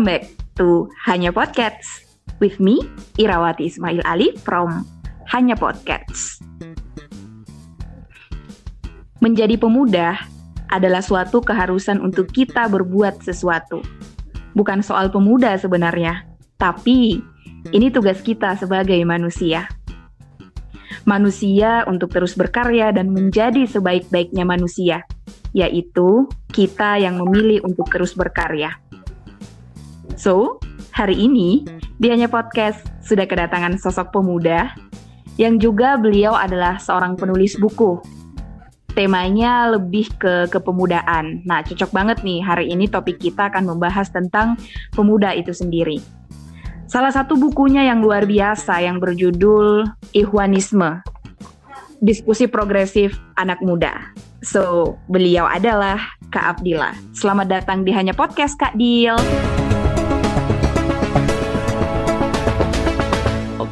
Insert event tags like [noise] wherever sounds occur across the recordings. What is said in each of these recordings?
Welcome back to Hanya Podcast with me, Irawati Ismail Ali from Hanya Podcast. Menjadi pemuda adalah suatu keharusan untuk kita berbuat sesuatu. Bukan soal pemuda sebenarnya, tapi ini tugas kita sebagai manusia. Manusia untuk terus berkarya dan menjadi sebaik-baiknya manusia, yaitu kita yang memilih untuk terus berkarya. So, hari ini di Hanya Podcast sudah kedatangan sosok pemuda yang juga beliau adalah seorang penulis buku. Temanya lebih ke kepemudaan. Nah, cocok banget nih hari ini topik kita akan membahas tentang pemuda itu sendiri. Salah satu bukunya yang luar biasa yang berjudul Ikhwanisme. Diskusi progresif anak muda. So, beliau adalah Kak Abdillah. Selamat datang di Hanya Podcast, Kak Dil.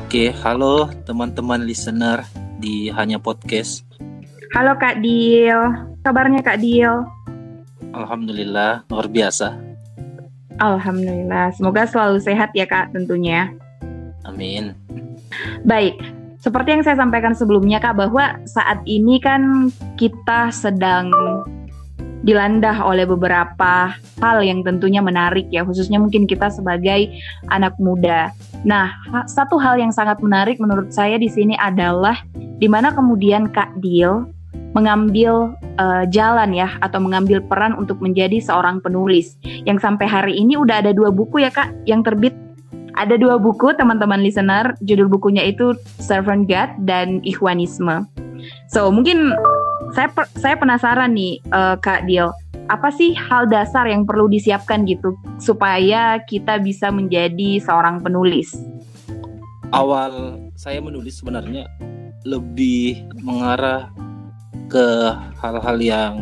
Oke, halo teman-teman listener di Hanya Podcast. Halo Kak Dil, kabarnya Kak Dil? Alhamdulillah, luar biasa. Alhamdulillah, semoga selalu sehat ya Kak tentunya. Amin. Baik, seperti yang saya sampaikan sebelumnya Kak, bahwa saat ini kan kita sedang dilandah oleh beberapa hal yang tentunya menarik ya, khususnya mungkin kita sebagai anak muda. Nah, satu hal yang sangat menarik menurut saya di sini adalah di mana kemudian Kak Dil mengambil uh, jalan ya atau mengambil peran untuk menjadi seorang penulis yang sampai hari ini udah ada dua buku ya Kak yang terbit ada dua buku teman-teman listener judul bukunya itu Servant God dan Ikhwanisme. So mungkin saya saya penasaran nih uh, Kak Dil, apa sih hal dasar yang perlu disiapkan gitu supaya kita bisa menjadi seorang penulis? Awal saya menulis sebenarnya lebih mengarah ke hal-hal yang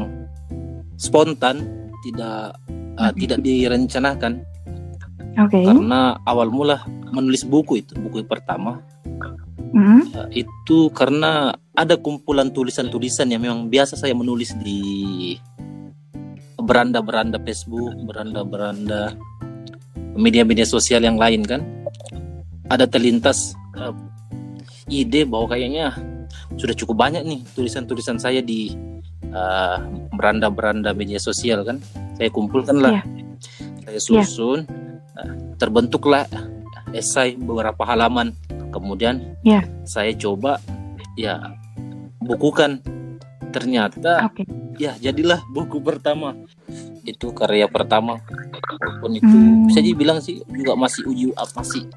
spontan, tidak uh, tidak direncanakan. Oke. Okay. Karena awal mula menulis buku itu, buku pertama Mm-hmm. Uh, itu karena ada kumpulan tulisan-tulisan yang memang biasa saya menulis di beranda-beranda Facebook, beranda-beranda media-media sosial yang lain kan. Ada terlintas uh, ide bahwa kayaknya sudah cukup banyak nih tulisan-tulisan saya di uh, beranda-beranda media sosial kan. Saya kumpulkan lah, yeah. saya susun, yeah. uh, terbentuklah esai beberapa halaman kemudian yeah. saya coba ya bukukan ternyata okay. ya jadilah buku pertama itu karya pertama walaupun itu hmm. bisa dibilang sih juga masih uji apa sih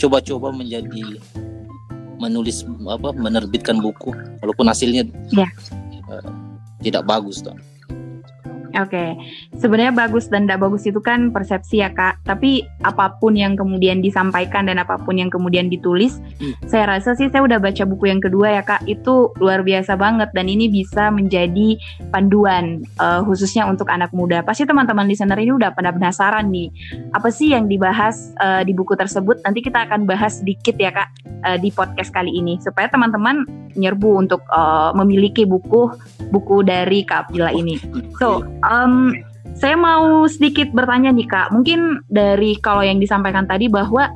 coba-coba menjadi menulis apa menerbitkan buku walaupun hasilnya yeah. uh, tidak bagus tuh Oke, okay. sebenarnya bagus dan tidak bagus itu kan persepsi ya kak. Tapi apa pun yang kemudian disampaikan dan apa pun yang kemudian ditulis, hmm. saya rasa sih saya udah baca buku yang kedua ya kak. Itu luar biasa banget dan ini bisa menjadi panduan uh, khususnya untuk anak muda. Pasti teman-teman listener ini udah pada penasaran nih, apa sih yang dibahas uh, di buku tersebut? Nanti kita akan bahas sedikit ya kak uh, di podcast kali ini supaya teman-teman nyerbu untuk uh, memiliki buku buku dari Kak Abdillah ini. So um, saya mau sedikit bertanya nih kak, mungkin dari kalau yang disampaikan tadi bahwa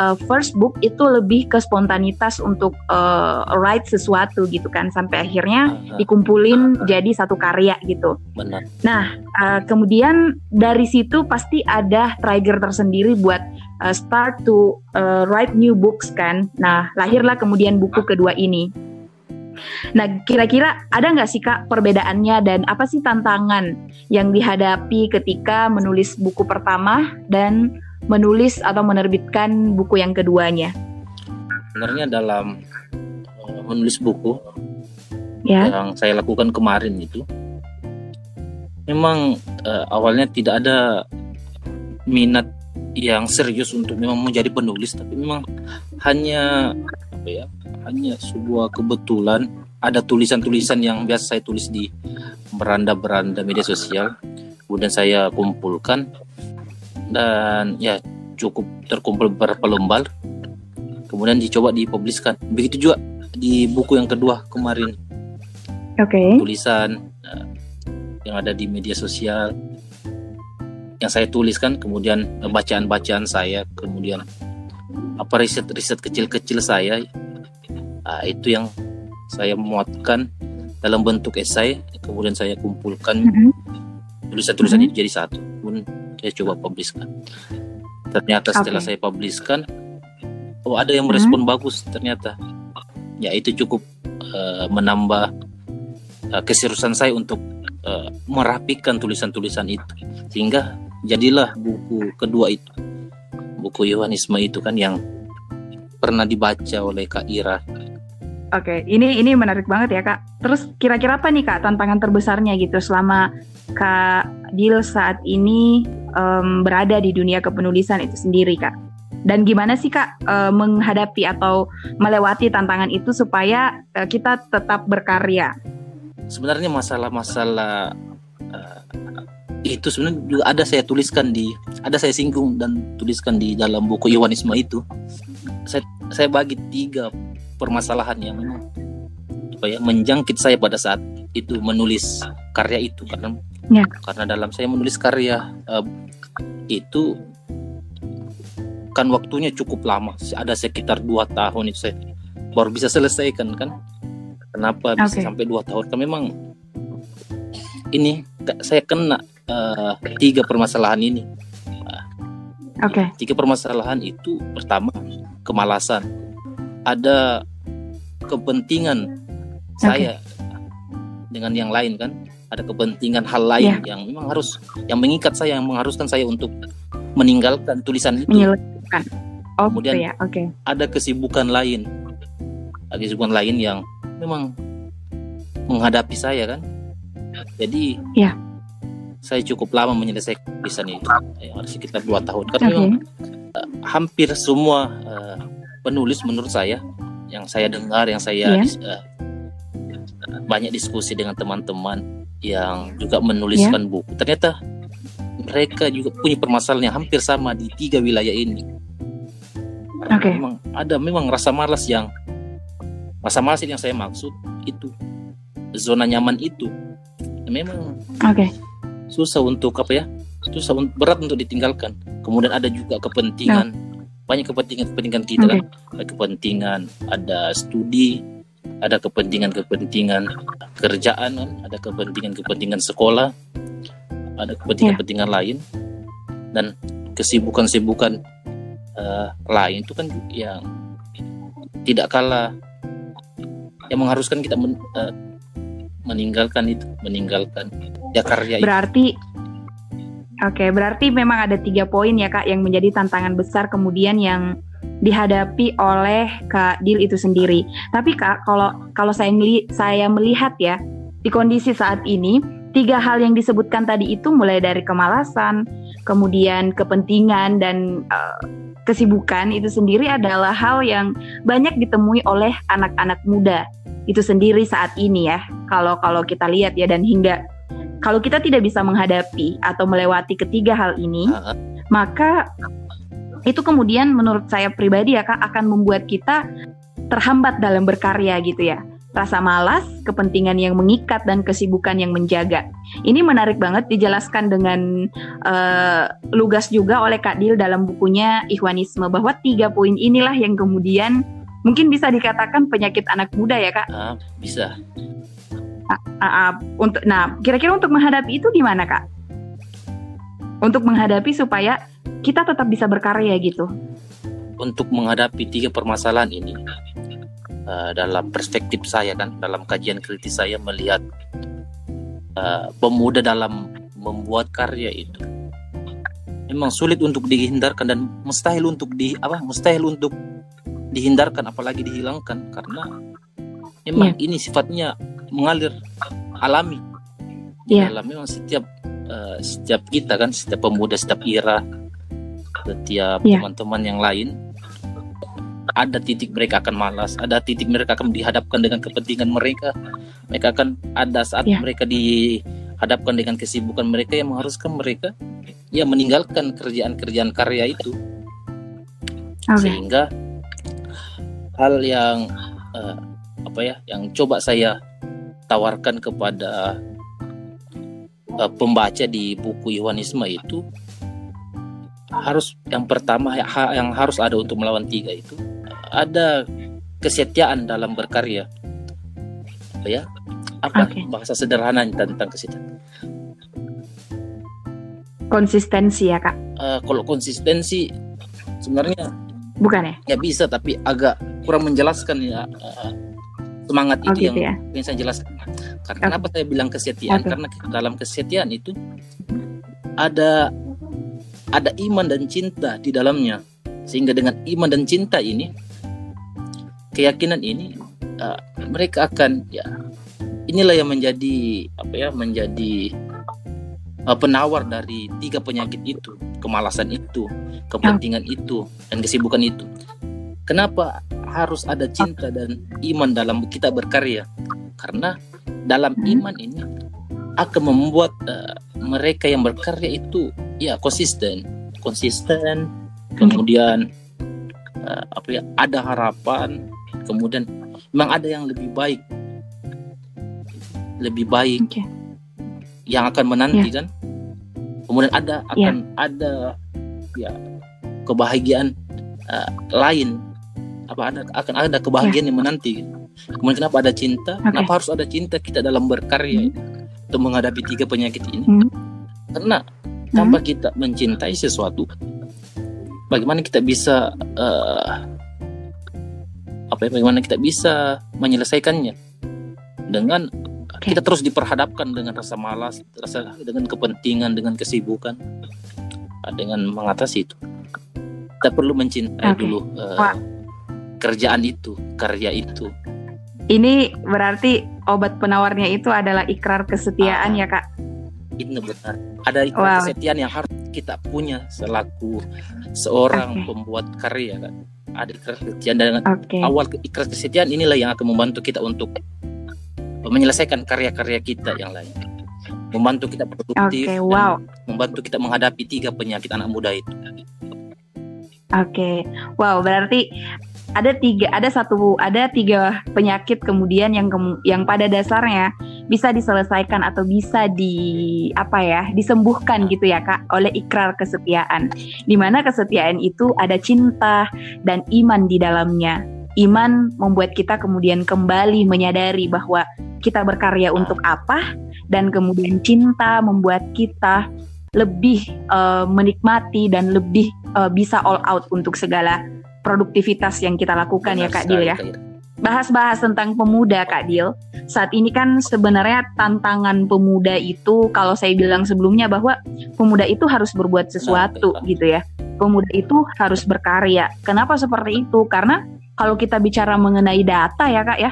uh, first book itu lebih ke spontanitas untuk uh, write sesuatu gitu kan, sampai akhirnya dikumpulin jadi satu karya gitu. Benar. Nah uh, kemudian dari situ pasti ada trigger tersendiri buat uh, start to uh, write new books kan. Nah lahirlah kemudian buku kedua ini. Nah, kira-kira ada nggak sih Kak perbedaannya dan apa sih tantangan yang dihadapi ketika menulis buku pertama dan menulis atau menerbitkan buku yang keduanya? Sebenarnya dalam uh, menulis buku ya. yang saya lakukan kemarin itu, memang uh, awalnya tidak ada minat yang serius untuk memang menjadi penulis, tapi memang hanya apa ya hanya sebuah kebetulan. Ada tulisan-tulisan yang biasa saya tulis di beranda-beranda media sosial kemudian saya kumpulkan dan ya cukup terkumpul beberapa lembar kemudian dicoba dipubliskan. Begitu juga di buku yang kedua kemarin. Okay. tulisan uh, yang ada di media sosial yang saya tuliskan kemudian bacaan-bacaan saya kemudian apa riset-riset kecil-kecil saya nah, itu yang saya muatkan dalam bentuk esai kemudian saya kumpulkan mm-hmm. tulisan-tulisan mm -hmm. itu jadi satu pun saya coba publiskan ternyata setelah okay. saya publiskan oh ada yang merespon mm -hmm. bagus ternyata ya itu cukup uh, menambah uh, keseriusan saya untuk uh, merapikan tulisan-tulisan itu sehingga jadilah buku kedua itu buku Yohanisme itu kan yang pernah dibaca oleh Kak Ira. Oke, ini ini menarik banget ya Kak. Terus kira-kira apa nih Kak tantangan terbesarnya gitu selama Kak Dil saat ini um, berada di dunia kepenulisan itu sendiri Kak? Dan gimana sih Kak uh, menghadapi atau melewati tantangan itu supaya uh, kita tetap berkarya? Sebenarnya masalah-masalah uh, itu sebenarnya juga ada saya tuliskan di ada saya singgung dan tuliskan di dalam buku Yohanisme itu. Saya saya bagi tiga permasalahan yang memang apa ya menjangkit saya pada saat itu menulis karya itu. Karena ya. karena dalam saya menulis karya uh, itu kan waktunya cukup lama. Ada sekitar dua tahun itu saya baru bisa selesaikan kan. Kenapa bisa sampai dua tahun? Kan memang ini saya kena uh, tiga permasalahan ini. Oke. Okay. Tiga permasalahan itu pertama kemalasan, ada kepentingan okay. saya dengan yang lain kan, ada kepentingan hal lain yeah. yang memang harus yang mengikat saya, yang mengharuskan saya untuk meninggalkan tulisan itu. Menyelesaikan. Oh, Kemudian ya, oke. Okay. Ada kesibukan lain, ada kesibukan lain yang memang menghadapi saya kan. Jadi yeah saya cukup lama menyelesaikan tulisan itu ya, sekitar dua tahun karena okay. memang uh, hampir semua uh, penulis menurut saya yang saya dengar yang saya yeah. dis, uh, banyak diskusi dengan teman-teman yang juga menuliskan yeah. buku ternyata mereka juga punya permasalahan yang hampir sama di tiga wilayah ini okay. memang ada memang rasa malas yang rasa malas yang saya maksud itu zona nyaman itu memang okay susah untuk apa ya susah berat untuk ditinggalkan kemudian ada juga kepentingan nah. banyak kepentingan kepentingan kita okay. kan ada kepentingan ada studi ada kepentingan kepentingan kerjaan kan ada kepentingan kepentingan sekolah ada kepentingan kepentingan yeah. lain dan kesibukan kesibukan uh, lain itu kan yang tidak kalah yang mengharuskan kita men, uh, meninggalkan itu meninggalkan. Ya karya berarti oke berarti memang ada tiga poin ya kak yang menjadi tantangan besar kemudian yang dihadapi oleh kak Dil itu sendiri. Tapi kak kalau kalau saya meli saya melihat ya di kondisi saat ini tiga hal yang disebutkan tadi itu mulai dari kemalasan kemudian kepentingan dan uh, kesibukan itu sendiri adalah hal yang banyak ditemui oleh anak-anak muda itu sendiri saat ini ya. Kalau kalau kita lihat ya dan hingga kalau kita tidak bisa menghadapi atau melewati ketiga hal ini, uh -huh. maka itu kemudian menurut saya pribadi ya Kak akan membuat kita terhambat dalam berkarya gitu ya. Rasa malas, kepentingan yang mengikat dan kesibukan yang menjaga. Ini menarik banget dijelaskan dengan uh, lugas juga oleh Kak Dil dalam bukunya Ikhwanisme bahwa tiga poin inilah yang kemudian mungkin bisa dikatakan penyakit anak muda ya kak? Uh, bisa. Uh, uh, uh, untuk, nah kira-kira untuk menghadapi itu gimana kak? Untuk menghadapi supaya kita tetap bisa berkarya gitu. Untuk menghadapi tiga permasalahan ini, uh, dalam perspektif saya kan, dalam kajian kritis saya melihat uh, pemuda dalam membuat karya itu memang sulit untuk dihindarkan dan mustahil untuk di apa mustahil untuk dihindarkan apalagi dihilangkan karena memang yeah. ini sifatnya mengalir alami yeah. dalam memang setiap uh, setiap kita kan setiap pemuda setiap ira setiap yeah. teman-teman yang lain ada titik mereka akan malas, ada titik mereka akan dihadapkan dengan kepentingan mereka. Mereka akan ada saat yeah. mereka dihadapkan dengan kesibukan mereka yang mengharuskan mereka ya meninggalkan kerjaan-kerjaan karya itu. Okay. Sehingga hal yang uh, apa ya yang coba saya tawarkan kepada uh, pembaca di buku Yohanisme itu harus yang pertama yang harus ada untuk melawan tiga itu ada kesetiaan dalam berkarya ya apa okay. bahasa sederhana tentang kesetiaan konsistensi ya kak uh, kalau konsistensi sebenarnya bukan ya ya bisa tapi agak kurang menjelaskan ya uh, semangat oh, itu gitu yang ya? ingin saya jelaskan karena okay. kenapa saya bilang kesetiaan okay. karena dalam kesetiaan itu ada ada iman dan cinta di dalamnya. Sehingga dengan iman dan cinta ini keyakinan ini uh, mereka akan ya inilah yang menjadi apa ya menjadi uh, penawar dari tiga penyakit itu kemalasan itu kepentingan itu dan kesibukan itu. Kenapa harus ada cinta dan iman dalam kita berkarya? Karena dalam hmm. iman ini akan membuat uh, mereka yang berkarya itu ya konsisten konsisten kemudian uh, apa ya ada harapan kemudian memang ada yang lebih baik lebih baik okay. yang akan menanti yeah. kan kemudian ada ya. akan yeah. ada ya kebahagiaan uh, lain apa ada akan ada kebahagiaan yeah. yang menanti kemudian kenapa ada cinta okay. kenapa harus ada cinta kita dalam berkarya hmm. Untuk menghadapi tiga penyakit ini hmm. karena tanpa hmm. kita mencintai sesuatu bagaimana kita bisa uh, apa ya bagaimana kita bisa menyelesaikannya dengan okay. kita terus diperhadapkan dengan rasa malas rasa dengan kepentingan dengan kesibukan dengan mengatasi itu kita perlu mencintai okay. dulu uh, kerjaan itu karya itu ini berarti obat penawarnya itu adalah ikrar kesetiaan ah, ya kak ini benar ada ikrar wow. kesetiaan yang harus kita punya selaku seorang okay. pembuat karya kan ada ikrar kesetiaan dan okay. awal ikrar kesetiaan inilah yang akan membantu kita untuk menyelesaikan karya-karya kita yang lain membantu kita produktif okay, wow. membantu kita menghadapi tiga penyakit anak muda itu. Oke, okay. wow berarti ada tiga ada satu ada tiga penyakit kemudian yang yang pada dasarnya bisa diselesaikan atau bisa di apa ya disembuhkan gitu ya kak oleh ikrar kesetiaan. Di mana kesetiaan itu ada cinta dan iman di dalamnya. Iman membuat kita kemudian kembali menyadari bahwa kita berkarya untuk apa dan kemudian cinta membuat kita lebih uh, menikmati dan lebih uh, bisa all out untuk segala produktivitas yang kita lakukan ya, Benar ya Kak Dil ya. Bahas-bahas tentang pemuda Kak Dil. Saat ini kan sebenarnya tantangan pemuda itu kalau saya bilang sebelumnya bahwa pemuda itu harus berbuat sesuatu nah, gitu ya. Pemuda itu harus berkarya. Kenapa seperti itu? Karena kalau kita bicara mengenai data ya Kak ya.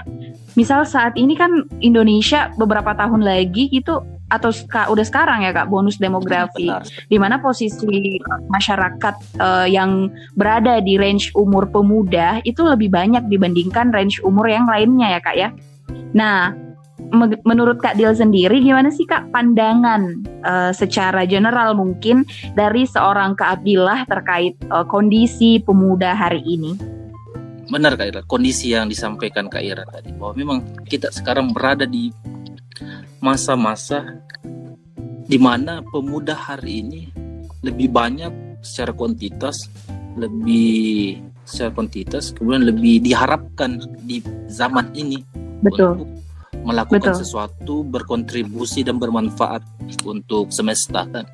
Misal saat ini kan Indonesia beberapa tahun lagi itu atau udah sekarang ya kak bonus demografi di mana posisi masyarakat uh, yang berada di range umur pemuda itu lebih banyak dibandingkan range umur yang lainnya ya kak ya. Nah menurut Kak Dil sendiri gimana sih Kak pandangan uh, secara general mungkin dari seorang Kak Abdillah terkait uh, kondisi pemuda hari ini? Benar Kak Ira, kondisi yang disampaikan Kak Ira tadi bahwa memang kita sekarang berada di masa-masa di mana pemuda hari ini lebih banyak secara kuantitas, lebih secara kuantitas, kemudian lebih diharapkan di zaman ini Betul. untuk melakukan Betul. sesuatu, berkontribusi dan bermanfaat untuk semesta kan.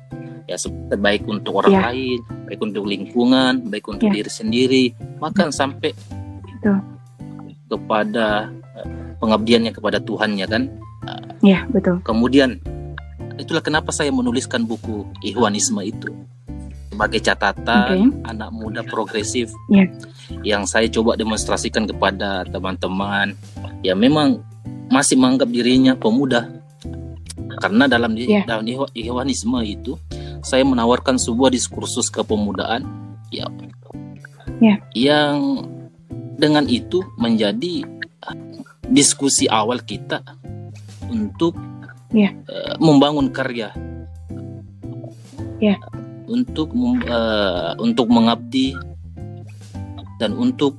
Ya baik untuk orang ya. lain, baik untuk lingkungan, baik untuk ya. diri sendiri, bahkan sampai Betul. kepada eh, pengabdiannya kepada Tuhan ya kan Ya, betul. Kemudian itulah kenapa saya menuliskan buku Ikhwanisme itu sebagai catatan okay. anak muda progresif yeah. yang saya coba demonstrasikan kepada teman-teman ya memang masih menganggap dirinya pemuda karena dalam yeah. dalam Ikhwanisme itu saya menawarkan sebuah diskursus kepemudaan ya yeah. yang dengan itu menjadi diskusi awal kita untuk yeah. uh, membangun karya, yeah. untuk uh, untuk mengabdi dan untuk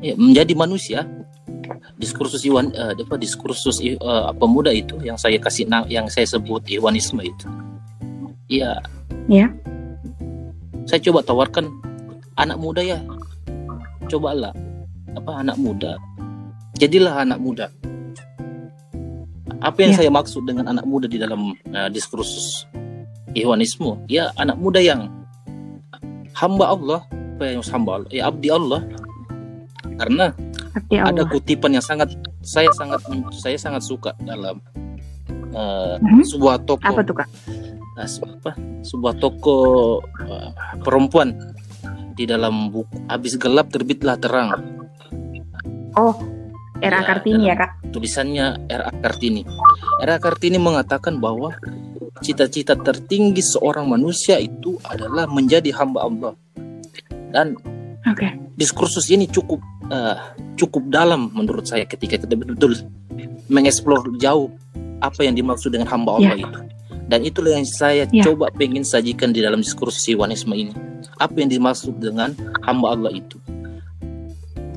ya, menjadi manusia. Diskursus Iwan, uh, apa diskursus uh, pemuda itu yang saya kasih yang saya sebut Iwanisme itu, ya, yeah. saya coba tawarkan anak muda ya cobalah apa anak muda jadilah anak muda apa yang ya. saya maksud dengan anak muda di dalam uh, diskursus Ikhwanisme? Ya anak muda yang hamba Allah apa yang hamba Allah? Ya abdi Allah. Karena abdi Allah. ada kutipan yang sangat saya sangat saya sangat suka dalam uh, hmm? sebuah toko apa tuh kak? Nah, apa, sebuah toko uh, perempuan di dalam buku habis gelap terbitlah terang. Oh era ya, Kartini ya kak tulisannya era Kartini era Kartini mengatakan bahwa cita-cita tertinggi seorang manusia itu adalah menjadi hamba Allah dan okay. diskursus ini cukup uh, cukup dalam menurut saya ketika kita betul-betul mengeksplor jauh apa yang dimaksud dengan hamba Allah yeah. itu dan itulah yang saya yeah. coba pengen sajikan di dalam diskursus Siwanisme ini apa yang dimaksud dengan hamba Allah itu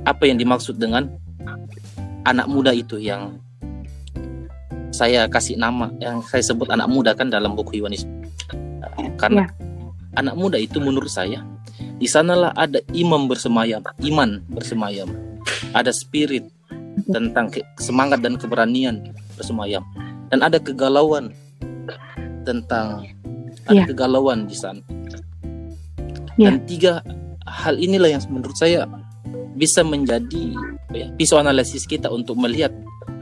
apa yang dimaksud dengan anak muda itu yang saya kasih nama yang saya sebut anak muda kan dalam buku Yohanes karena yeah. anak muda itu menurut saya di sanalah ada imam bersemayam iman bersemayam ada spirit tentang semangat dan keberanian bersemayam dan ada kegalauan tentang ada yeah. kegalauan di sana yeah. dan tiga hal inilah yang menurut saya bisa menjadi ya, pisau analisis kita untuk melihat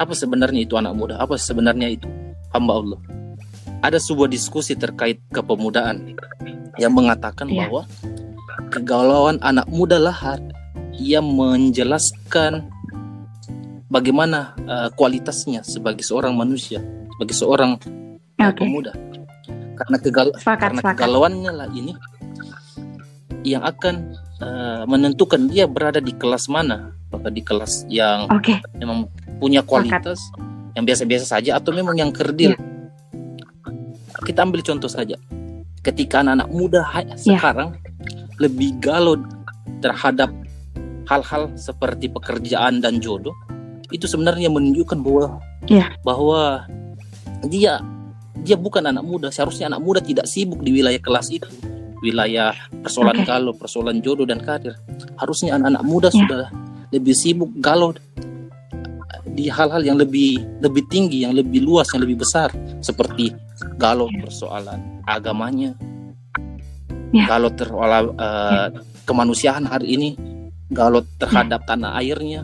apa sebenarnya itu anak muda? Apa sebenarnya itu hamba Allah? Ada sebuah diskusi terkait kepemudaan yang mengatakan yeah. bahwa kegalauan anak muda lah yang menjelaskan bagaimana uh, kualitasnya sebagai seorang manusia, sebagai seorang okay. pemuda. Karena kegal sepakat, karena sepakat. kegalauannya lah ini yang akan uh, menentukan dia berada di kelas mana, apakah di kelas yang okay. memang punya kualitas Makat. yang biasa-biasa saja atau memang yang kerdil. Ya. Kita ambil contoh saja. Ketika anak-anak muda ya. sekarang lebih galau terhadap hal-hal seperti pekerjaan dan jodoh, itu sebenarnya menunjukkan bahwa ya. bahwa dia dia bukan anak muda. Seharusnya anak muda tidak sibuk di wilayah kelas itu wilayah persoalan okay. galau, persoalan jodoh dan karir. Harusnya anak-anak muda yeah. sudah lebih sibuk galau di hal-hal yang lebih lebih tinggi, yang lebih luas, yang lebih besar seperti galau persoalan agamanya, yeah. galau terhadap uh, yeah. kemanusiaan hari ini, galau terhadap yeah. tanah airnya.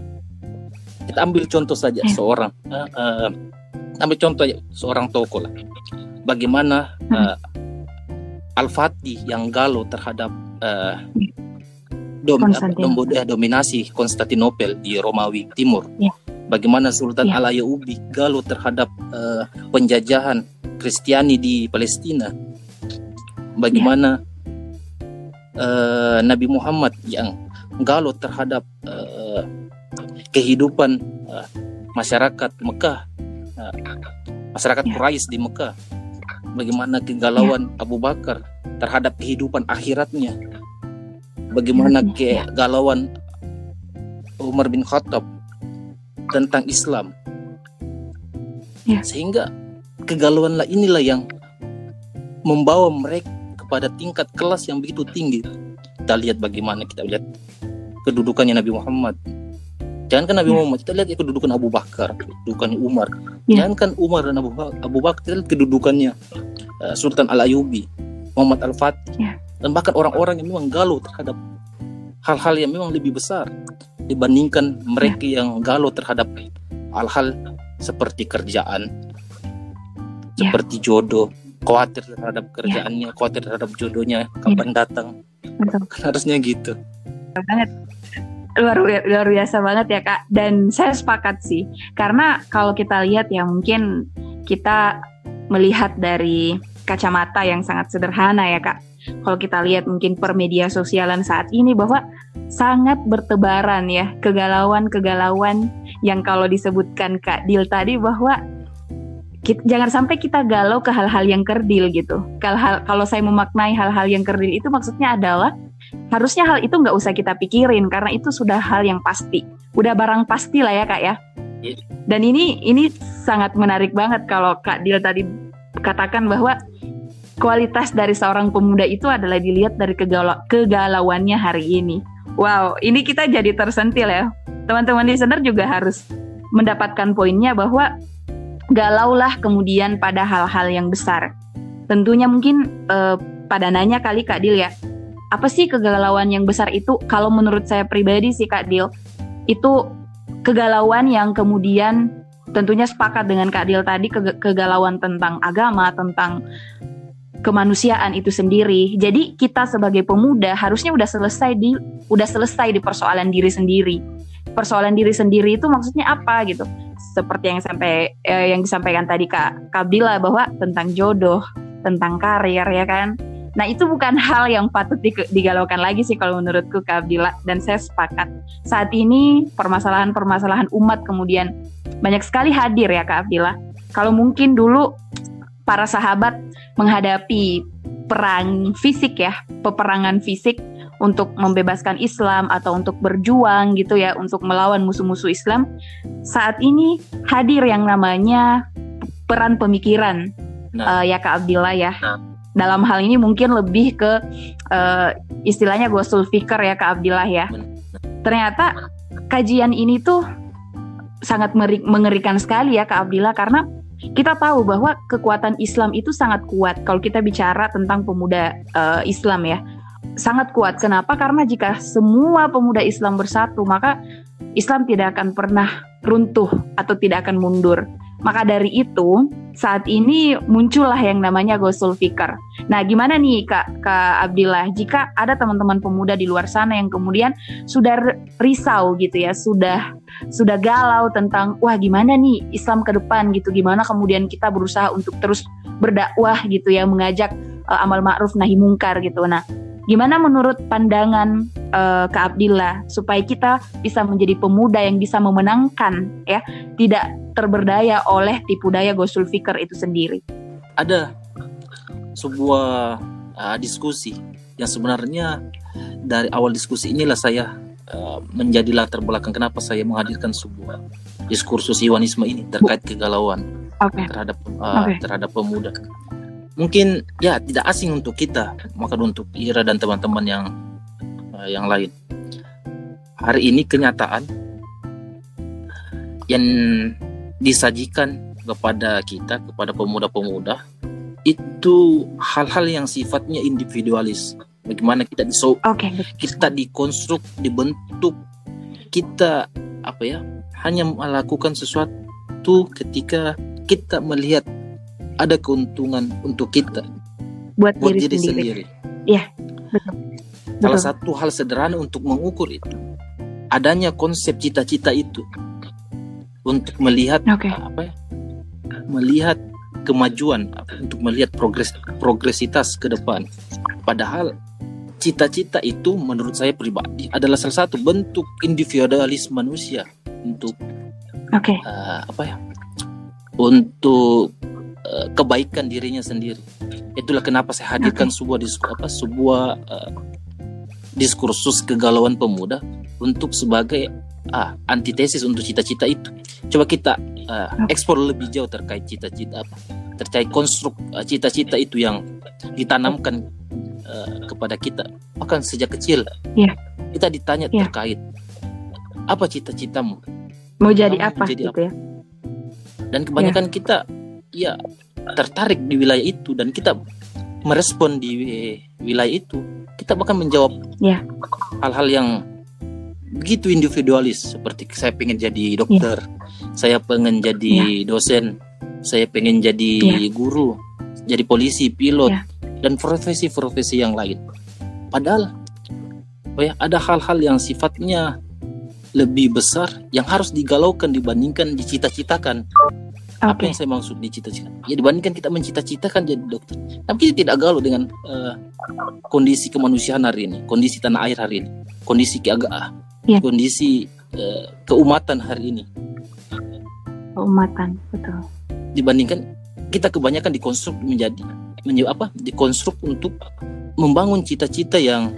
Kita ambil contoh saja yeah. seorang, uh, uh, ambil contoh ya seorang tokoh lah. Bagaimana uh, Al-Fatih yang galau terhadap uh, dom, dom, dominasi Konstantinopel di Romawi Timur. Yeah bagaimana Sultan yeah. Al-Ayyubi galau terhadap uh, penjajahan Kristiani di Palestina. Bagaimana yeah. uh, Nabi Muhammad yang galau terhadap uh, kehidupan uh, masyarakat Mekah, uh, masyarakat yeah. Quraisy di Mekah. Bagaimana kegalauan yeah. Abu Bakar terhadap kehidupan akhiratnya. Bagaimana yeah. kegalauan Umar bin Khattab tentang Islam. Ya. Sehingga kegalauan lah inilah yang membawa mereka kepada tingkat kelas yang begitu tinggi. Kita lihat bagaimana kita lihat kedudukannya Nabi Muhammad. Jangankan Nabi ya. Muhammad, kita lihat ya kedudukan Abu Bakar, kedudukan Umar. Ya. Jangankan Umar dan Abu, Abu Bakar, kita lihat kedudukannya uh, Sultan Al Ayyubi, Muhammad Al Fatih, ya. dan bahkan orang-orang yang memang galau terhadap hal-hal yang memang lebih besar dibandingkan mereka ya. yang galau terhadap hal-hal seperti kerjaan, ya. seperti jodoh, khawatir terhadap kerjaannya, ya. khawatir terhadap jodohnya kapan ya. datang. Betul. Kan harusnya gitu. Banget. Luar, luar biasa banget ya kak. Dan saya sepakat sih, karena kalau kita lihat ya mungkin kita melihat dari kacamata yang sangat sederhana ya kak. Kalau kita lihat mungkin per media sosialan saat ini bahwa sangat bertebaran ya kegalauan-kegalauan yang kalau disebutkan Kak Dil tadi bahwa kita, jangan sampai kita galau ke hal-hal yang kerdil gitu. Kalau kalau saya memaknai hal-hal yang kerdil itu maksudnya adalah harusnya hal itu nggak usah kita pikirin karena itu sudah hal yang pasti, udah barang pasti lah ya kak ya. Iya. Dan ini ini sangat menarik banget kalau Kak Dil tadi katakan bahwa kualitas dari seorang pemuda itu adalah dilihat dari kegalau kegalauannya hari ini. Wow, ini kita jadi tersentil ya. Teman-teman listener juga harus mendapatkan poinnya bahwa galaulah kemudian pada hal-hal yang besar. Tentunya mungkin eh, pada nanya kali Kak Dil ya, apa sih kegalauan yang besar itu? Kalau menurut saya pribadi sih Kak Dil, itu kegalauan yang kemudian tentunya sepakat dengan Kak Dil tadi ke kegalauan tentang agama, tentang kemanusiaan itu sendiri. Jadi kita sebagai pemuda harusnya udah selesai di udah selesai di persoalan diri sendiri. Persoalan diri sendiri itu maksudnya apa gitu? Seperti yang sampai eh, yang disampaikan tadi Kak Kabila bahwa tentang jodoh, tentang karir ya kan. Nah itu bukan hal yang patut digalaukan lagi sih kalau menurutku Kak Abdillah dan saya sepakat. Saat ini permasalahan-permasalahan umat kemudian banyak sekali hadir ya Kak Abdillah. Kalau mungkin dulu para sahabat menghadapi perang fisik ya, peperangan fisik untuk membebaskan Islam atau untuk berjuang gitu ya, untuk melawan musuh-musuh Islam. Saat ini hadir yang namanya peran pemikiran nah. uh, ya Kak Abdillah ya. Nah. Dalam hal ini mungkin lebih ke uh, istilahnya gosul fikir ya Kak Abdillah ya. Ternyata kajian ini tuh sangat mengerikan sekali ya Kak Abdillah karena kita tahu bahwa kekuatan Islam itu sangat kuat kalau kita bicara tentang pemuda uh, Islam ya. Sangat kuat. Kenapa? Karena jika semua pemuda Islam bersatu, maka Islam tidak akan pernah runtuh atau tidak akan mundur. Maka dari itu, saat ini muncullah yang namanya Gosul Fikar. Nah, gimana nih Kak, Kak Abdillah, jika ada teman-teman pemuda di luar sana yang kemudian sudah risau gitu ya, sudah sudah galau tentang wah gimana nih Islam ke depan gitu, gimana kemudian kita berusaha untuk terus berdakwah gitu ya, mengajak uh, amal ma'ruf nahi mungkar gitu. Nah, Gimana menurut pandangan uh, Kak Abdillah supaya kita bisa menjadi pemuda yang bisa memenangkan ya, tidak terberdaya oleh tipu daya Gosul Fikir itu sendiri? Ada sebuah uh, diskusi yang sebenarnya dari awal diskusi inilah saya uh, menjadi latar belakang kenapa saya menghadirkan sebuah diskursus Iwanisme ini terkait kegalauan okay. terhadap uh, okay. terhadap pemuda mungkin ya tidak asing untuk kita maka untuk Ira dan teman-teman yang uh, yang lain hari ini kenyataan yang disajikan kepada kita kepada pemuda-pemuda itu hal-hal yang sifatnya individualis bagaimana kita diso okay. kita dikonstruk dibentuk kita apa ya hanya melakukan sesuatu ketika kita melihat ada keuntungan untuk kita buat, buat diri, diri sendiri. Iya, betul. Salah satu hal sederhana untuk mengukur itu adanya konsep cita-cita itu untuk melihat okay. apa ya? Melihat kemajuan untuk melihat progres progresitas ke depan. Padahal cita-cita itu menurut saya pribadi adalah salah satu bentuk individualis manusia untuk okay. uh, apa ya? Untuk Eh, kebaikan dirinya sendiri. Itulah kenapa saya hadirkan okay. sebuah diskur, apa sebuah uh, diskursus kegalauan pemuda untuk sebagai ah antitesis untuk cita-cita itu. Coba kita uh, ekspor lebih jauh terkait cita-cita apa terkait konstruk uh, cita-cita itu yang ditanamkan uh, kepada kita bahkan sejak kecil. Yeah. Kita ditanya yeah. terkait apa cita-citamu? Mau jadi apa jadi gitu apa? ya? Dan kebanyakan yeah. kita ya tertarik di wilayah itu dan kita merespon di wilayah itu kita bahkan menjawab hal hal-hal yang begitu individualis seperti saya pengen jadi dokter yeah. saya pengen jadi yeah. dosen saya pengen jadi yeah. guru jadi polisi pilot yeah. dan profesi-profesi yang lain padahal oh ya ada hal-hal yang sifatnya lebih besar yang harus digalaukan dibandingkan dicita-citakan Okay. Apa yang saya maksud dicita-cita? Ya dibandingkan kita mencita-citakan jadi dokter, tapi kita tidak galau dengan uh, kondisi kemanusiaan hari ini, kondisi tanah air hari ini, kondisi keagamaan, yeah. kondisi uh, keumatan hari ini. Keumatan, betul. Dibandingkan kita kebanyakan dikonstruk menjadi menjadi apa? Dikonstruk untuk membangun cita-cita yang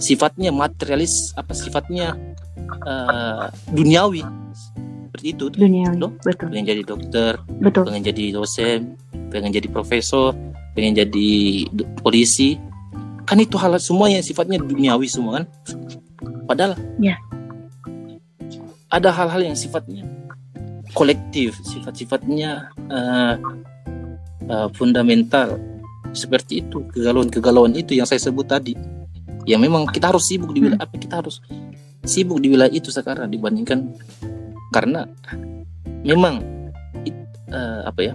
sifatnya materialis, apa sifatnya uh, duniawi seperti itu dunia betul pengen jadi dokter betul pengen jadi dosen pengen jadi profesor pengen jadi polisi kan itu hal semua yang sifatnya duniawi semua kan padahal ya. Ada hal-hal yang sifatnya kolektif sifat-sifatnya uh, uh, fundamental. Seperti itu kegalauan-kegalauan itu yang saya sebut tadi. Yang memang kita harus sibuk di wilayah hmm. apa? Kita harus sibuk di wilayah itu sekarang dibandingkan karena memang uh, apa ya?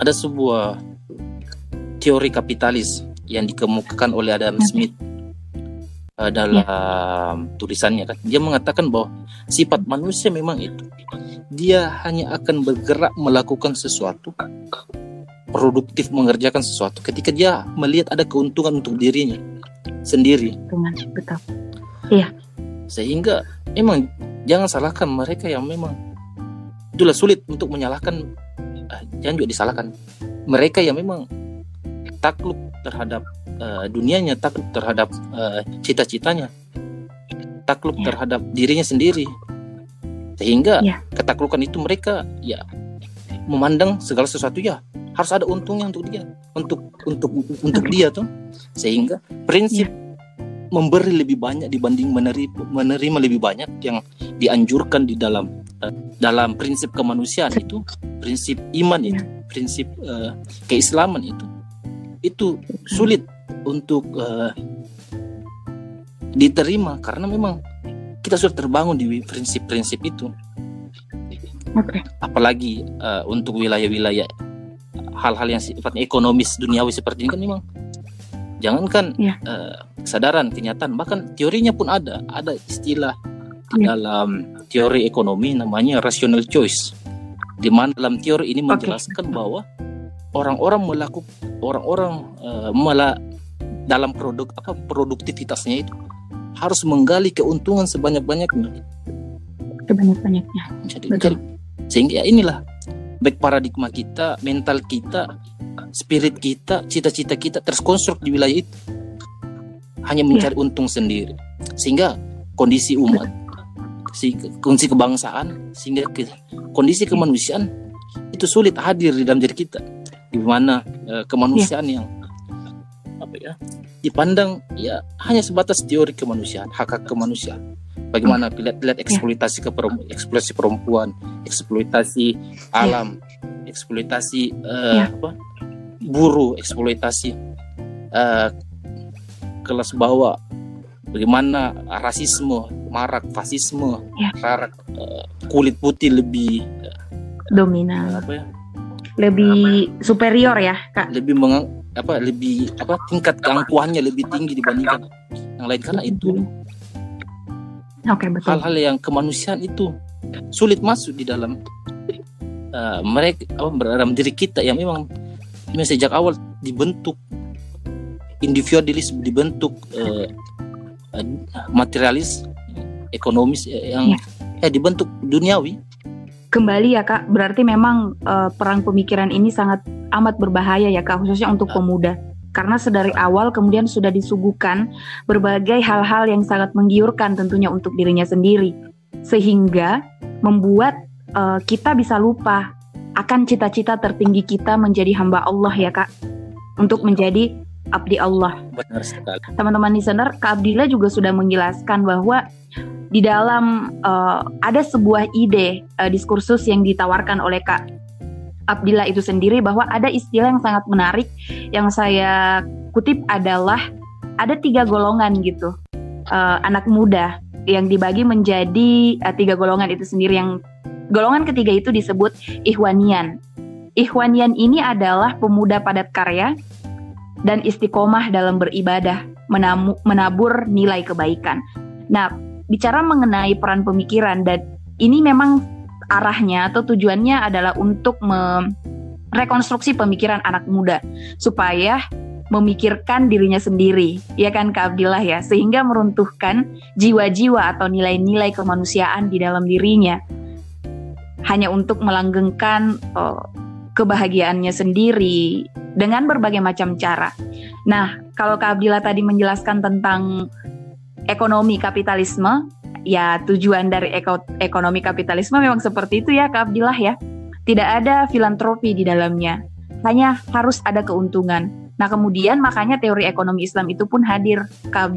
Ada sebuah teori kapitalis yang dikemukakan oleh Adam Smith uh, dalam ya. tulisannya kan dia mengatakan bahwa sifat manusia memang itu. Dia hanya akan bergerak melakukan sesuatu produktif mengerjakan sesuatu ketika dia melihat ada keuntungan untuk dirinya sendiri. Betul iya. Sehingga memang jangan salahkan mereka yang memang itulah sulit untuk menyalahkan uh, jangan juga disalahkan. Mereka yang memang takluk terhadap uh, dunianya, takluk terhadap uh, cita-citanya, takluk yeah. terhadap dirinya sendiri. Sehingga yeah. ketaklukan itu mereka ya memandang segala sesuatu ya harus ada untungnya untuk dia, untuk untuk untuk dia tuh. Sehingga prinsip yeah. memberi lebih banyak dibanding menerima menerima lebih banyak yang dianjurkan di dalam uh, dalam prinsip kemanusiaan itu, prinsip iman itu, yeah. prinsip uh, keislaman itu itu sulit untuk uh, diterima karena memang kita sudah terbangun di prinsip-prinsip itu. Okay. Apalagi uh, untuk wilayah-wilayah hal-hal yang sifatnya ekonomis duniawi seperti ini kan memang jangankan yeah. Ya. uh, kesadaran kenyataan bahkan teorinya pun ada ada istilah yeah. dalam teori ekonomi namanya rational choice di mana dalam teori ini menjelaskan okay. bahwa orang-orang melakukan orang-orang uh, malah dalam produk apa produktivitasnya itu harus menggali keuntungan sebanyak-banyaknya. Sebanyak-banyaknya. Jadi, sehingga ya inilah baik paradigma kita, mental kita, spirit kita, cita-cita kita terkonstruk di wilayah itu. Hanya mencari ya. untung sendiri. Sehingga kondisi umat, kondisi kebangsaan, sehingga kondisi kemanusiaan itu sulit hadir di dalam diri kita di mana uh, kemanusiaan yeah. yang apa ya dipandang ya hanya sebatas teori kemanusiaan hak hak kemanusiaan bagaimana hmm. lihat lihat eksploitasi yeah. ke perempuan, eksploitasi perempuan eksploitasi alam yeah. eksploitasi uh, yeah. apa buruh eksploitasi uh, kelas bawah bagaimana rasisme marak fasisme yeah. marak uh, kulit putih lebih uh, dominan apa ya lebih apa? superior ya kak lebih mengang apa lebih apa tingkat keangkuhannya lebih tinggi dibandingkan yang lain karena itu okay, betul. hal-hal yang kemanusiaan itu sulit masuk di dalam uh, mereka apa dalam diri kita yang memang, memang sejak awal dibentuk individualis dibentuk uh, materialis ekonomis yang ya. ya dibentuk duniawi kembali ya kak, berarti memang uh, perang pemikiran ini sangat amat berbahaya ya kak, khususnya untuk pemuda. Karena sedari awal kemudian sudah disuguhkan berbagai hal-hal yang sangat menggiurkan tentunya untuk dirinya sendiri, sehingga membuat uh, kita bisa lupa akan cita-cita tertinggi kita menjadi hamba Allah ya kak, untuk menjadi abdi Allah. Benar sekali. Teman-teman listener, Kak Abdillah juga sudah menjelaskan bahwa di dalam uh, ada sebuah ide uh, diskursus yang ditawarkan oleh Kak Abdillah itu sendiri bahwa ada istilah yang sangat menarik yang saya kutip adalah ada tiga golongan gitu uh, anak muda yang dibagi menjadi uh, tiga golongan itu sendiri yang golongan ketiga itu disebut Ikhwanian. Ikhwanian ini adalah pemuda padat karya dan istiqomah dalam beribadah, menabur nilai kebaikan. Nah, bicara mengenai peran pemikiran dan ini memang arahnya atau tujuannya adalah untuk merekonstruksi pemikiran anak muda supaya memikirkan dirinya sendiri, ya kan Kak Abdillah ya, sehingga meruntuhkan jiwa-jiwa atau nilai-nilai kemanusiaan di dalam dirinya hanya untuk melanggengkan uh, kebahagiaannya sendiri dengan berbagai macam cara. Nah, kalau Kak Abdillah tadi menjelaskan tentang ekonomi kapitalisme, ya tujuan dari eko, ekonomi kapitalisme memang seperti itu ya Kak ya. Tidak ada filantropi di dalamnya. hanya harus ada keuntungan. Nah kemudian makanya teori ekonomi Islam itu pun hadir Kak.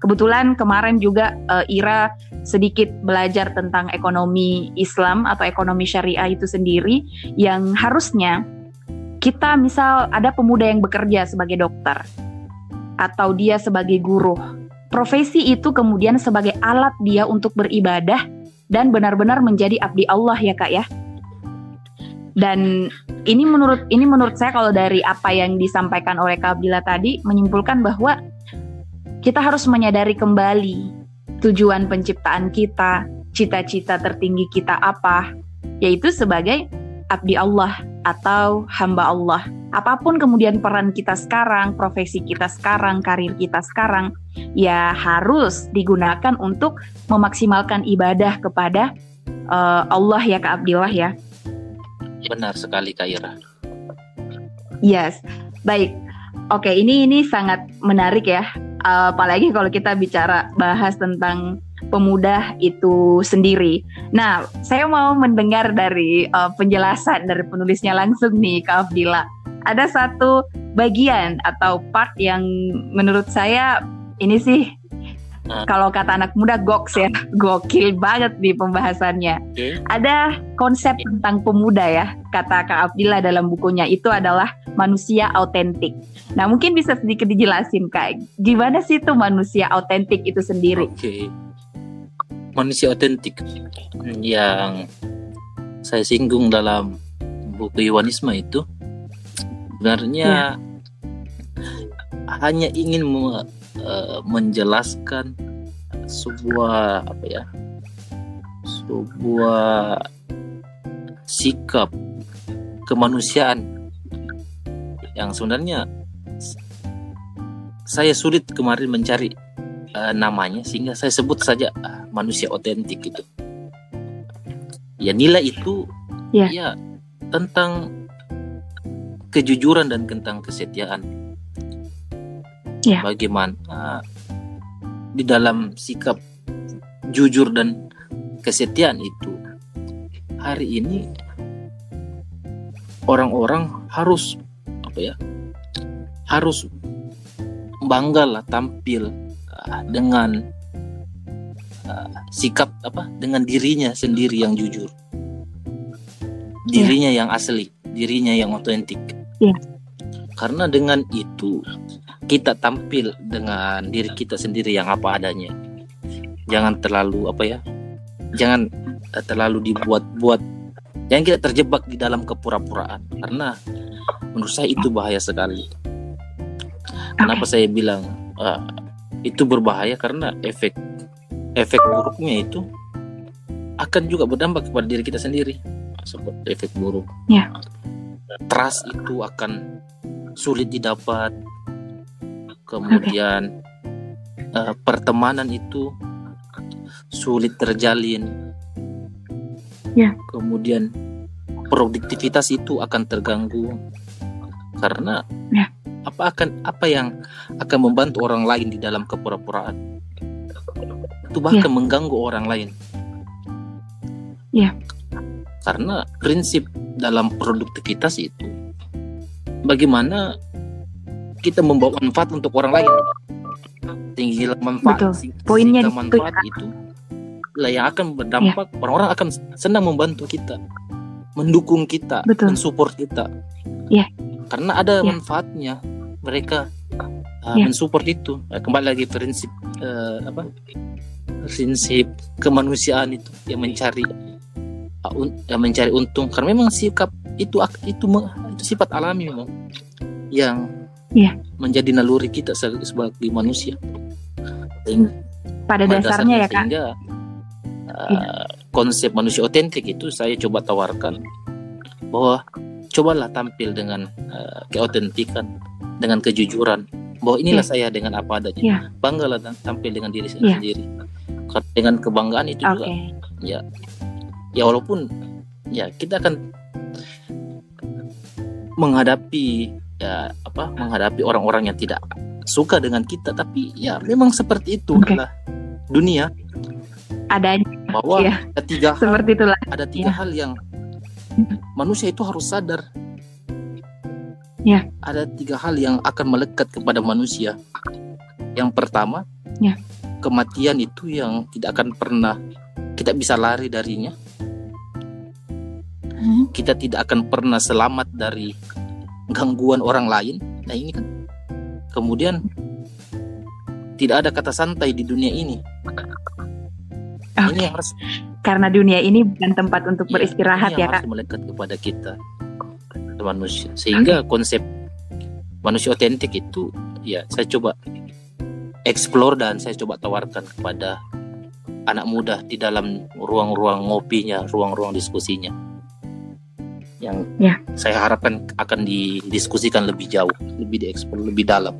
Kebetulan kemarin juga uh, Ira sedikit belajar tentang ekonomi Islam atau ekonomi syariah itu sendiri yang harusnya kita misal ada pemuda yang bekerja sebagai dokter atau dia sebagai guru. Profesi itu kemudian sebagai alat dia untuk beribadah dan benar-benar menjadi abdi Allah ya Kak ya. Dan ini menurut ini menurut saya kalau dari apa yang disampaikan oleh Kabila tadi menyimpulkan bahwa kita harus menyadari kembali tujuan penciptaan kita, cita-cita tertinggi kita apa, yaitu sebagai abdi Allah atau hamba Allah. Apa pun kemudian peran kita sekarang, profesi kita sekarang, karir kita sekarang, ya harus digunakan untuk memaksimalkan ibadah kepada uh, Allah ya Kak Abdillah ya. Benar sekali Kak Ira. Yes, baik. Oke, ini ini sangat menarik ya. Apalagi kalau kita bicara bahas tentang pemuda itu sendiri. Nah, saya mau mendengar dari uh, penjelasan dari penulisnya langsung nih, Kak Abdillah. Ada satu bagian atau part yang menurut saya ini sih Hmm. Kalau kata anak muda goks ya, [laughs] gokil banget di pembahasannya. Okay. Ada konsep tentang pemuda ya, kata Kak Abdillah dalam bukunya itu adalah manusia autentik. Nah mungkin bisa sedikit dijelasin Kak, gimana sih itu manusia autentik itu sendiri? Oke, okay. Manusia autentik yang saya singgung dalam buku Iwanisme itu sebenarnya ya. hanya ingin uh, menjelaskan sebuah apa ya sebuah sikap kemanusiaan yang sebenarnya saya sulit kemarin mencari uh, namanya sehingga saya sebut saja uh, manusia otentik itu ya nilai itu yeah. ya tentang kejujuran dan tentang kesetiaan yeah. bagaimana uh, di dalam sikap jujur dan kesetiaan itu hari ini orang-orang harus apa ya harus bangga lah tampil dengan uh, sikap apa dengan dirinya sendiri yang jujur. Dirinya yeah. yang asli dirinya yang otentik. Yeah. karena dengan itu kita tampil dengan diri kita sendiri yang apa adanya. Jangan terlalu apa ya jangan eh, terlalu dibuat-buat jangan kita terjebak di dalam kepura-puraan. Karena menurut saya itu bahaya sekali. Kenapa saya bilang uh, itu berbahaya karena efek efek buruknya itu akan juga berdampak kepada diri kita sendiri seperti efek buruk ya. trust itu akan sulit didapat kemudian okay. uh, eh, pertemanan itu sulit terjalin yeah. kemudian produktivitas itu akan terganggu karena yeah. Apa akan apa yang akan membantu orang lain di dalam kepura-puraan itu bahkan yeah. mengganggu orang lain yeah. karena prinsip dalam produktivitas itu bagaimana kita membawa manfaat untuk orang lain tinggi manfaat Betul. poinnya manfaat itu, itu lah yang akan berdampak ya. orang-orang akan senang membantu kita mendukung kita Betul. mensupport kita ya. karena ada ya. manfaatnya mereka uh, ya. mensupport itu nah, kembali lagi prinsip uh, apa prinsip kemanusiaan itu yang mencari uh, un, yang mencari untung karena memang sikap itu itu, itu sifat alami memang yang yeah. menjadi naluri kita sebagai manusia. pada, dasarnya, dasarnya ya kak. Sehingga uh, yeah. konsep manusia otentik itu saya coba tawarkan bahwa cobalah tampil dengan uh, keotentikan, dengan kejujuran. Bahwa inilah yeah. saya dengan apa adanya. Yeah. Banggalah tampil dengan diri saya yeah. sendiri. Dengan kebanggaan itu okay. juga, ya, ya walaupun ya kita akan menghadapi ya apa menghadapi orang-orang yang tidak suka dengan kita tapi ya memang seperti itu okay. adalah dunia ada bahwa ya. ada tiga seperti hal, itulah ada tiga ya. hal yang manusia itu harus sadar Ya. ada tiga hal yang akan melekat kepada manusia. Yang pertama, Ya. kematian itu yang tidak akan pernah kita bisa lari darinya. Hmm. Kita tidak akan pernah selamat dari gangguan orang lain. Nah ini kan. Kemudian tidak ada kata santai di dunia ini. Oke. Ini yang harus Karena dunia ini bukan tempat untuk Iya, beristirahat ini ya kak. harus melekat kepada kita manusia sehingga konsep manusia otentik itu ya saya coba explore dan saya coba tawarkan kepada anak muda di dalam ruang-ruang ngopinya ruang-ruang diskusinya yang Ya. saya harapkan akan didiskusikan lebih jauh lebih dieksplor lebih dalam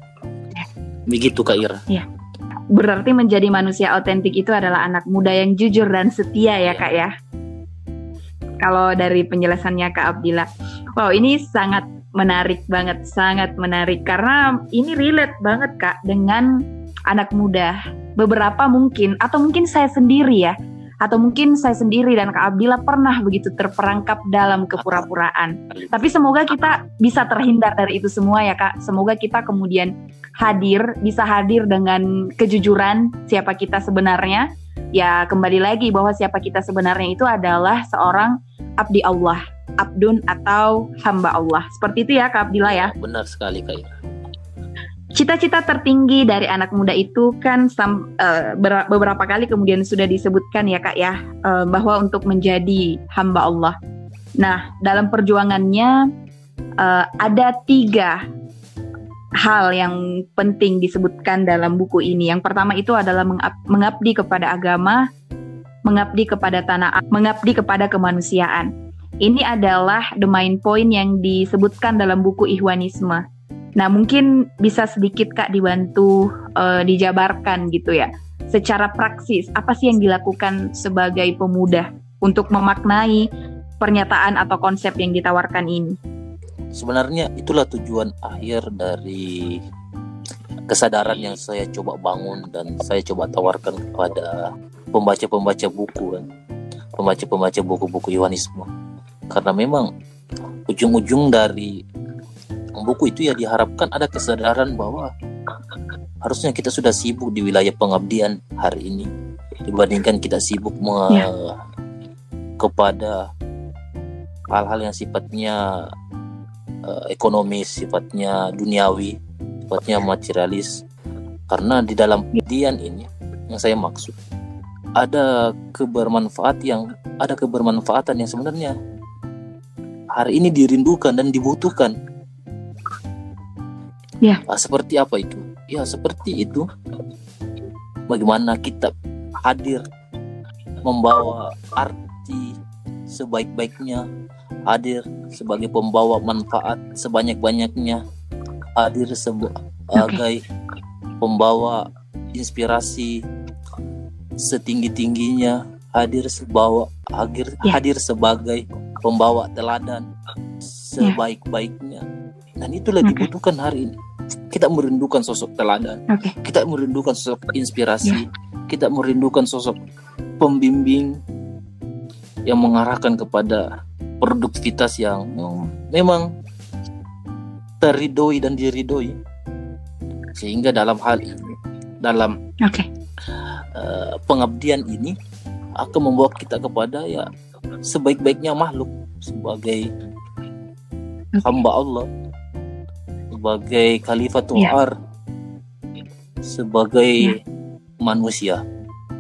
begitu kak Ira Berarti menjadi manusia otentik itu adalah anak muda yang jujur dan setia ya Iya. kak ya. Kalau dari penjelasannya Kak Abdillah, wow ini sangat menarik banget, sangat menarik karena ini relate banget Kak dengan anak muda. Beberapa mungkin atau mungkin saya sendiri ya, atau mungkin saya sendiri dan Kak Abdillah pernah begitu terperangkap dalam kepura-puraan. Tapi semoga kita bisa terhindar dari itu semua ya Kak. Semoga kita kemudian hadir, bisa hadir dengan kejujuran siapa kita sebenarnya. Ya kembali lagi bahwa siapa kita sebenarnya itu adalah seorang abdi Allah, abdun atau hamba Allah. Seperti itu ya Kak Abdillah ya. benar sekali kak Ira Cita-cita tertinggi dari anak muda itu kan sam- ber- beberapa kali kemudian sudah disebutkan ya Kak ya eh, bahwa untuk menjadi hamba Allah. Nah dalam perjuangannya eh, ada tiga hal yang penting disebutkan dalam buku ini. Yang pertama itu adalah mengab- mengabdi kepada agama, mengabdi kepada tanah, mengabdi kepada kemanusiaan. Ini adalah the main point yang disebutkan dalam buku Ikhwanisme. Nah, mungkin bisa sedikit Kak dibantu eh, dijabarkan gitu ya. Secara praksis, apa sih yang dilakukan sebagai pemuda untuk memaknai pernyataan atau konsep yang ditawarkan ini? Sebenarnya itulah tujuan akhir dari kesadaran yang saya coba bangun dan saya coba tawarkan kepada pembaca-pembaca buku kan. Pembaca-pembaca buku-buku Yohanisme karena memang ujung-ujung dari buku itu ya diharapkan ada kesadaran bahwa harusnya kita sudah sibuk di wilayah pengabdian hari ini. Dibandingkan kita sibuk me- Ya. kepada hal-hal yang sifatnya eh, ekonomis, sifatnya duniawi, sifatnya materialis. Karena di dalam pengabdian ini yang saya maksud ada kebermanfaat yang ada kebermanfaatan yang sebenarnya hari ini dirindukan dan dibutuhkan. Ya. Ah, seperti apa itu? Ya seperti itu. Bagaimana kita hadir membawa arti sebaik-baiknya, hadir sebagai pembawa manfaat sebanyak-banyaknya, hadir sebagai pembawa inspirasi setinggi-tingginya, hadir sebawa hadir Ya. hadir sebagai pembawa teladan sebaik-baiknya. Dan itulah Oke. dibutuhkan hari ini. Kita merindukan sosok teladan, Oke. kita merindukan sosok inspirasi, kita merindukan sosok pembimbing yang mengarahkan kepada produktivitas yang memang teridoi dan diridoi sehingga dalam hal ini dalam Oke. eh, pengabdian ini akan membawa kita kepada ya sebaik-baiknya makhluk sebagai Oke. hamba Allah sebagai khalifatul Ya. ar sebagai manusia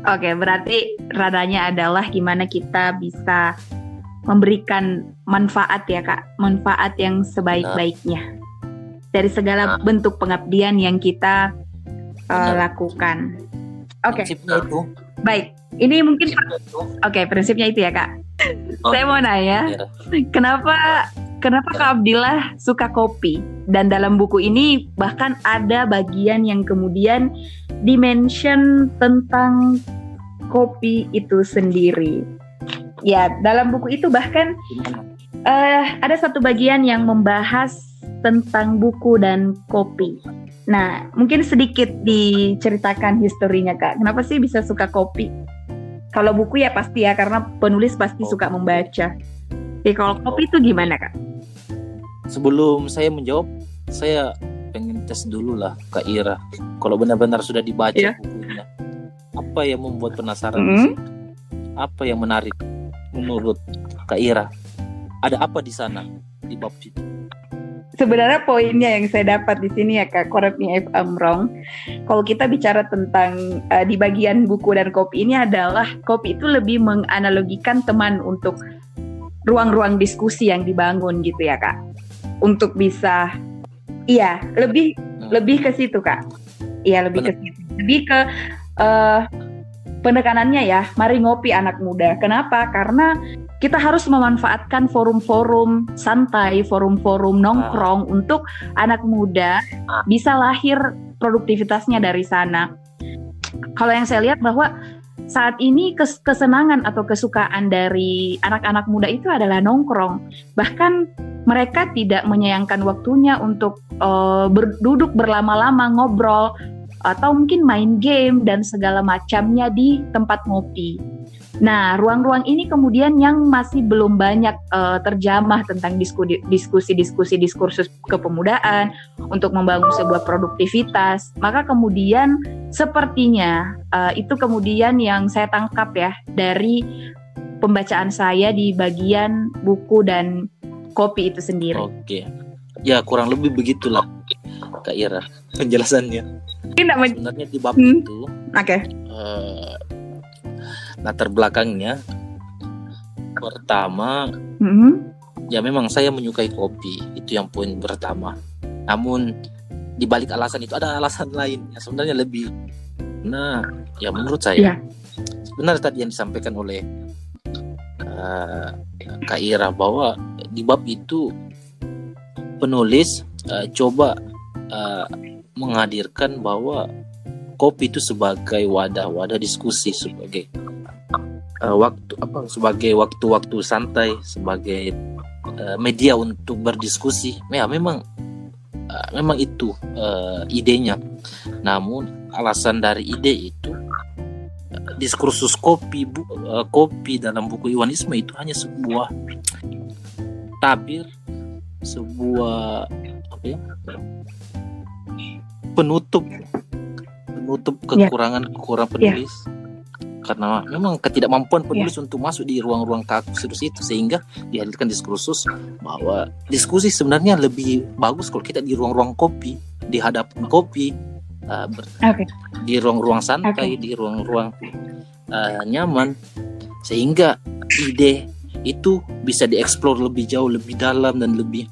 Oke, berarti radanya adalah gimana kita bisa memberikan manfaat ya kak, manfaat yang sebaik-baiknya dari segala Nah. bentuk pengabdian yang kita uh, lakukan. Oke, prinsipnya itu baik. Ini mungkin oke prinsipnya itu ya kak. Oh, Saya mau nanya, ya. kenapa kenapa Kak Abdillah suka kopi? Dan dalam buku ini bahkan ada bagian yang kemudian dimention tentang kopi itu sendiri. Ya, dalam buku itu bahkan eh, ada satu bagian yang membahas tentang buku dan kopi. Nah, mungkin sedikit diceritakan historinya Kak. Kenapa sih bisa suka kopi? Kalau buku ya pasti ya, karena penulis pasti Oh. suka membaca. Jadi kalau kopi itu gimana Kak? sebelum saya menjawab, saya pengen tes dulu lah Kak Ira. Kalau benar-benar sudah dibaca Iya. bukunya, apa yang membuat penasaran? Mm. situ? Apa yang menarik menurut Kak Ira? Ada apa di sana di bab itu? sebenarnya poinnya yang saya dapat di sini ya kak correct me if I'm wrong kalau kita bicara tentang uh, di bagian buku dan kopi ini adalah kopi itu lebih menganalogikan teman untuk ruang-ruang diskusi yang dibangun gitu ya kak untuk bisa iya lebih Hmm. lebih ke situ kak iya lebih ke Benar. situ lebih ke eh, penekanannya ya mari ngopi anak muda kenapa karena kita harus memanfaatkan forum-forum santai, forum-forum nongkrong untuk anak muda bisa lahir produktivitasnya dari sana. Kalau yang saya lihat bahwa saat ini kes- kesenangan atau kesukaan dari anak-anak muda itu adalah nongkrong. Bahkan mereka tidak menyayangkan waktunya untuk eh, berduduk berlama-lama ngobrol atau mungkin main game dan segala macamnya di tempat ngopi. Nah, ruang-ruang ini kemudian yang masih belum banyak eh, terjamah tentang disku- diskusi-diskusi diskursus kepemudaan untuk membangun sebuah produktivitas. Maka kemudian sepertinya eh, itu kemudian yang saya tangkap ya dari pembacaan saya di bagian buku dan kopi itu sendiri. Oke. Ya kurang lebih begitulah Kak Ira penjelasannya. Men- Sebenarnya di bab Hmm. itu Oke. eh, latar belakangnya pertama Mhm. ya memang saya menyukai kopi itu yang poin pertama namun di balik alasan itu ada alasan lain yang sebenarnya lebih nah ya menurut saya Iya. benar tadi yang disampaikan oleh eh, Kak Ira bahwa di bab itu penulis eh, coba eh, menghadirkan bahwa kopi itu sebagai wadah wadah diskusi sebagai eh, waktu apa sebagai waktu-waktu santai sebagai eh, media untuk berdiskusi. Ya memang eh, memang itu eh, idenya. Namun alasan dari ide itu diskursus kopi bu, kopi dalam buku Iwanisme itu hanya sebuah tabir sebuah apa ya penutup penutup Ya. kekurangan kekurangan penulis karena memang ketidakmampuan penulis untuk masuk di ruang-ruang kaku serius itu sehingga dihadirkan diskursus bahwa diskusi sebenarnya lebih bagus kalau kita di ruang-ruang kopi di hadapan kopi uh, ber- Oke. di ruang-ruang santai Oke. di ruang-ruang uh, nyaman sehingga ide itu bisa dieksplor lebih jauh lebih dalam dan lebih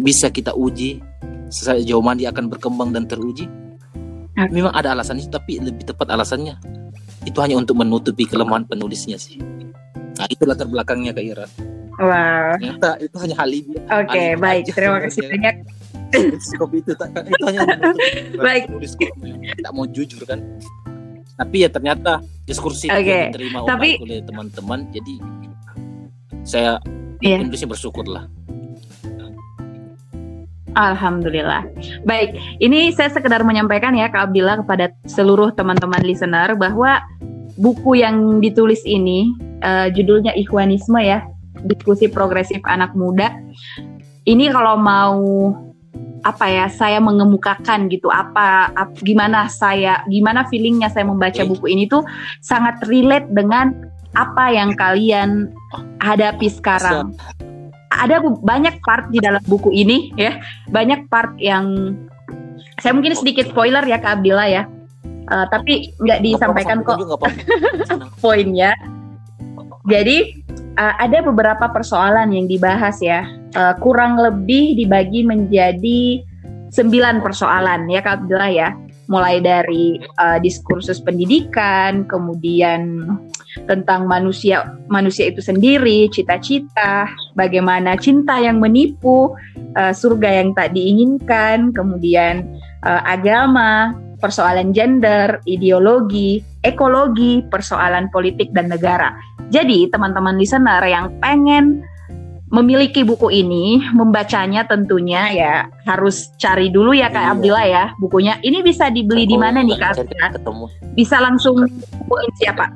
bisa kita uji sejauh mana dia akan berkembang dan teruji Oke. memang ada alasan itu tapi lebih tepat alasannya itu hanya untuk menutupi kelemahan penulisnya sih nah itu latar belakangnya Kak Ira Wah. ternyata itu hanya alibi Oke, alibi baik. aja Terima kasih [laughs] banyak. kopi itu tak- itu hanya [laughs] Baik. penulis tidak mau jujur kan tapi ya ternyata diskursi itu Oke, diterima tapi- oleh teman-teman jadi saya Iya. penulisnya bersyukur lah Alhamdulillah. Baik, ini saya sekedar menyampaikan ya Kak Abdillah kepada seluruh teman-teman listener bahwa buku yang ditulis ini eh, judulnya Ikhwanisme ya, diskusi progresif anak muda. Ini kalau mau apa ya, saya mengemukakan gitu apa, ap- gimana saya gimana feelingnya saya membaca buku ini tuh sangat relate dengan apa yang kalian hadapi sekarang ada banyak part di dalam buku ini ya. Banyak part yang saya mungkin sedikit spoiler ya Kak Abdillah ya. Eh, tapi nggak disampaikan kok [laughs] poinnya. Jadi eh, ada beberapa persoalan yang dibahas ya. Eh, kurang lebih dibagi menjadi sembilan persoalan ya Kak Abdillah ya. Mulai dari eh, diskursus pendidikan kemudian tentang manusia manusia itu sendiri cita-cita bagaimana cinta yang menipu eh, surga yang tak diinginkan kemudian eh, agama persoalan gender ideologi ekologi persoalan politik dan negara jadi teman-teman listener yang pengen memiliki buku ini, membacanya tentunya ya harus cari dulu ya Kak Iya. Abdillah ya bukunya. Ini bisa dibeli di mana nih Kak Abdillah? ketemu Bisa langsung hubungin siapa?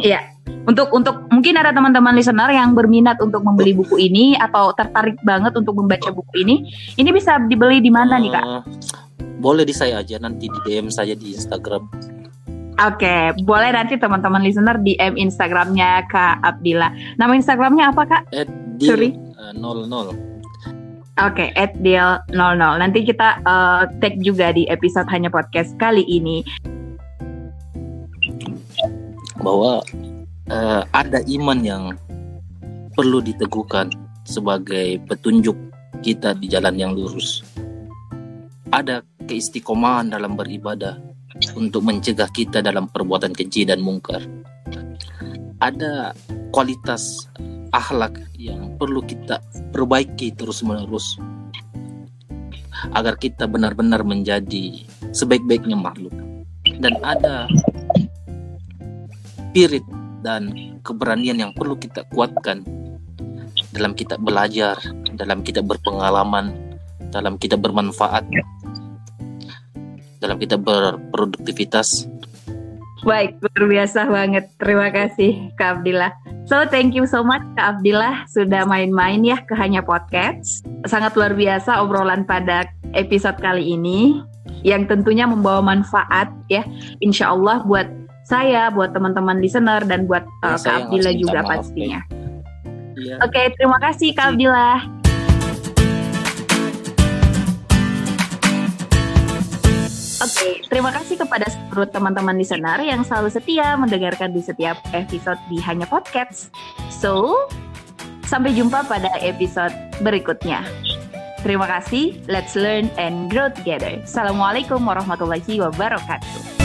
Iya, Untuk untuk mungkin ada teman-teman listener yang berminat untuk membeli buku ini atau tertarik banget untuk membaca buku ini, ini bisa dibeli di mana nih kak? Eh, boleh di saya aja nanti di DM saya di Instagram. Oke, boleh nanti teman-teman listener DM Instagramnya Kak Abdillah. Nama Instagramnya apa Kak? Sorry. Uh, 00. Oke, okay, deal 00. Nanti kita uh, tag juga di episode hanya podcast kali ini. Bahwa uh, ada iman yang perlu diteguhkan sebagai petunjuk kita di jalan yang lurus. Ada keistiqomahan dalam beribadah untuk mencegah kita dalam perbuatan keji dan mungkar. Ada kualitas akhlak yang perlu kita perbaiki terus-menerus agar kita benar-benar menjadi sebaik-baiknya makhluk. Dan ada spirit dan keberanian yang perlu kita kuatkan dalam kita belajar, dalam kita berpengalaman, dalam kita bermanfaat dalam kita berproduktivitas. Baik, luar biasa banget. Terima kasih Kak Abdillah. So, thank you so much Kak Abdillah sudah main-main ya ke Hanya Podcast. Sangat luar biasa obrolan pada episode kali ini yang tentunya membawa manfaat ya. Insya Allah buat saya, buat teman-teman listener dan buat uh, Kak Abdillah juga maaf, pastinya. Ya. Oke, okay, terima kasih Kak Abdillah. Oke, okay, terima kasih kepada seluruh teman-teman listener yang selalu setia mendengarkan di setiap episode di Hanya Podcast. So, sampai jumpa pada episode berikutnya. Terima kasih, let's learn and grow together. Assalamualaikum warahmatullahi wabarakatuh.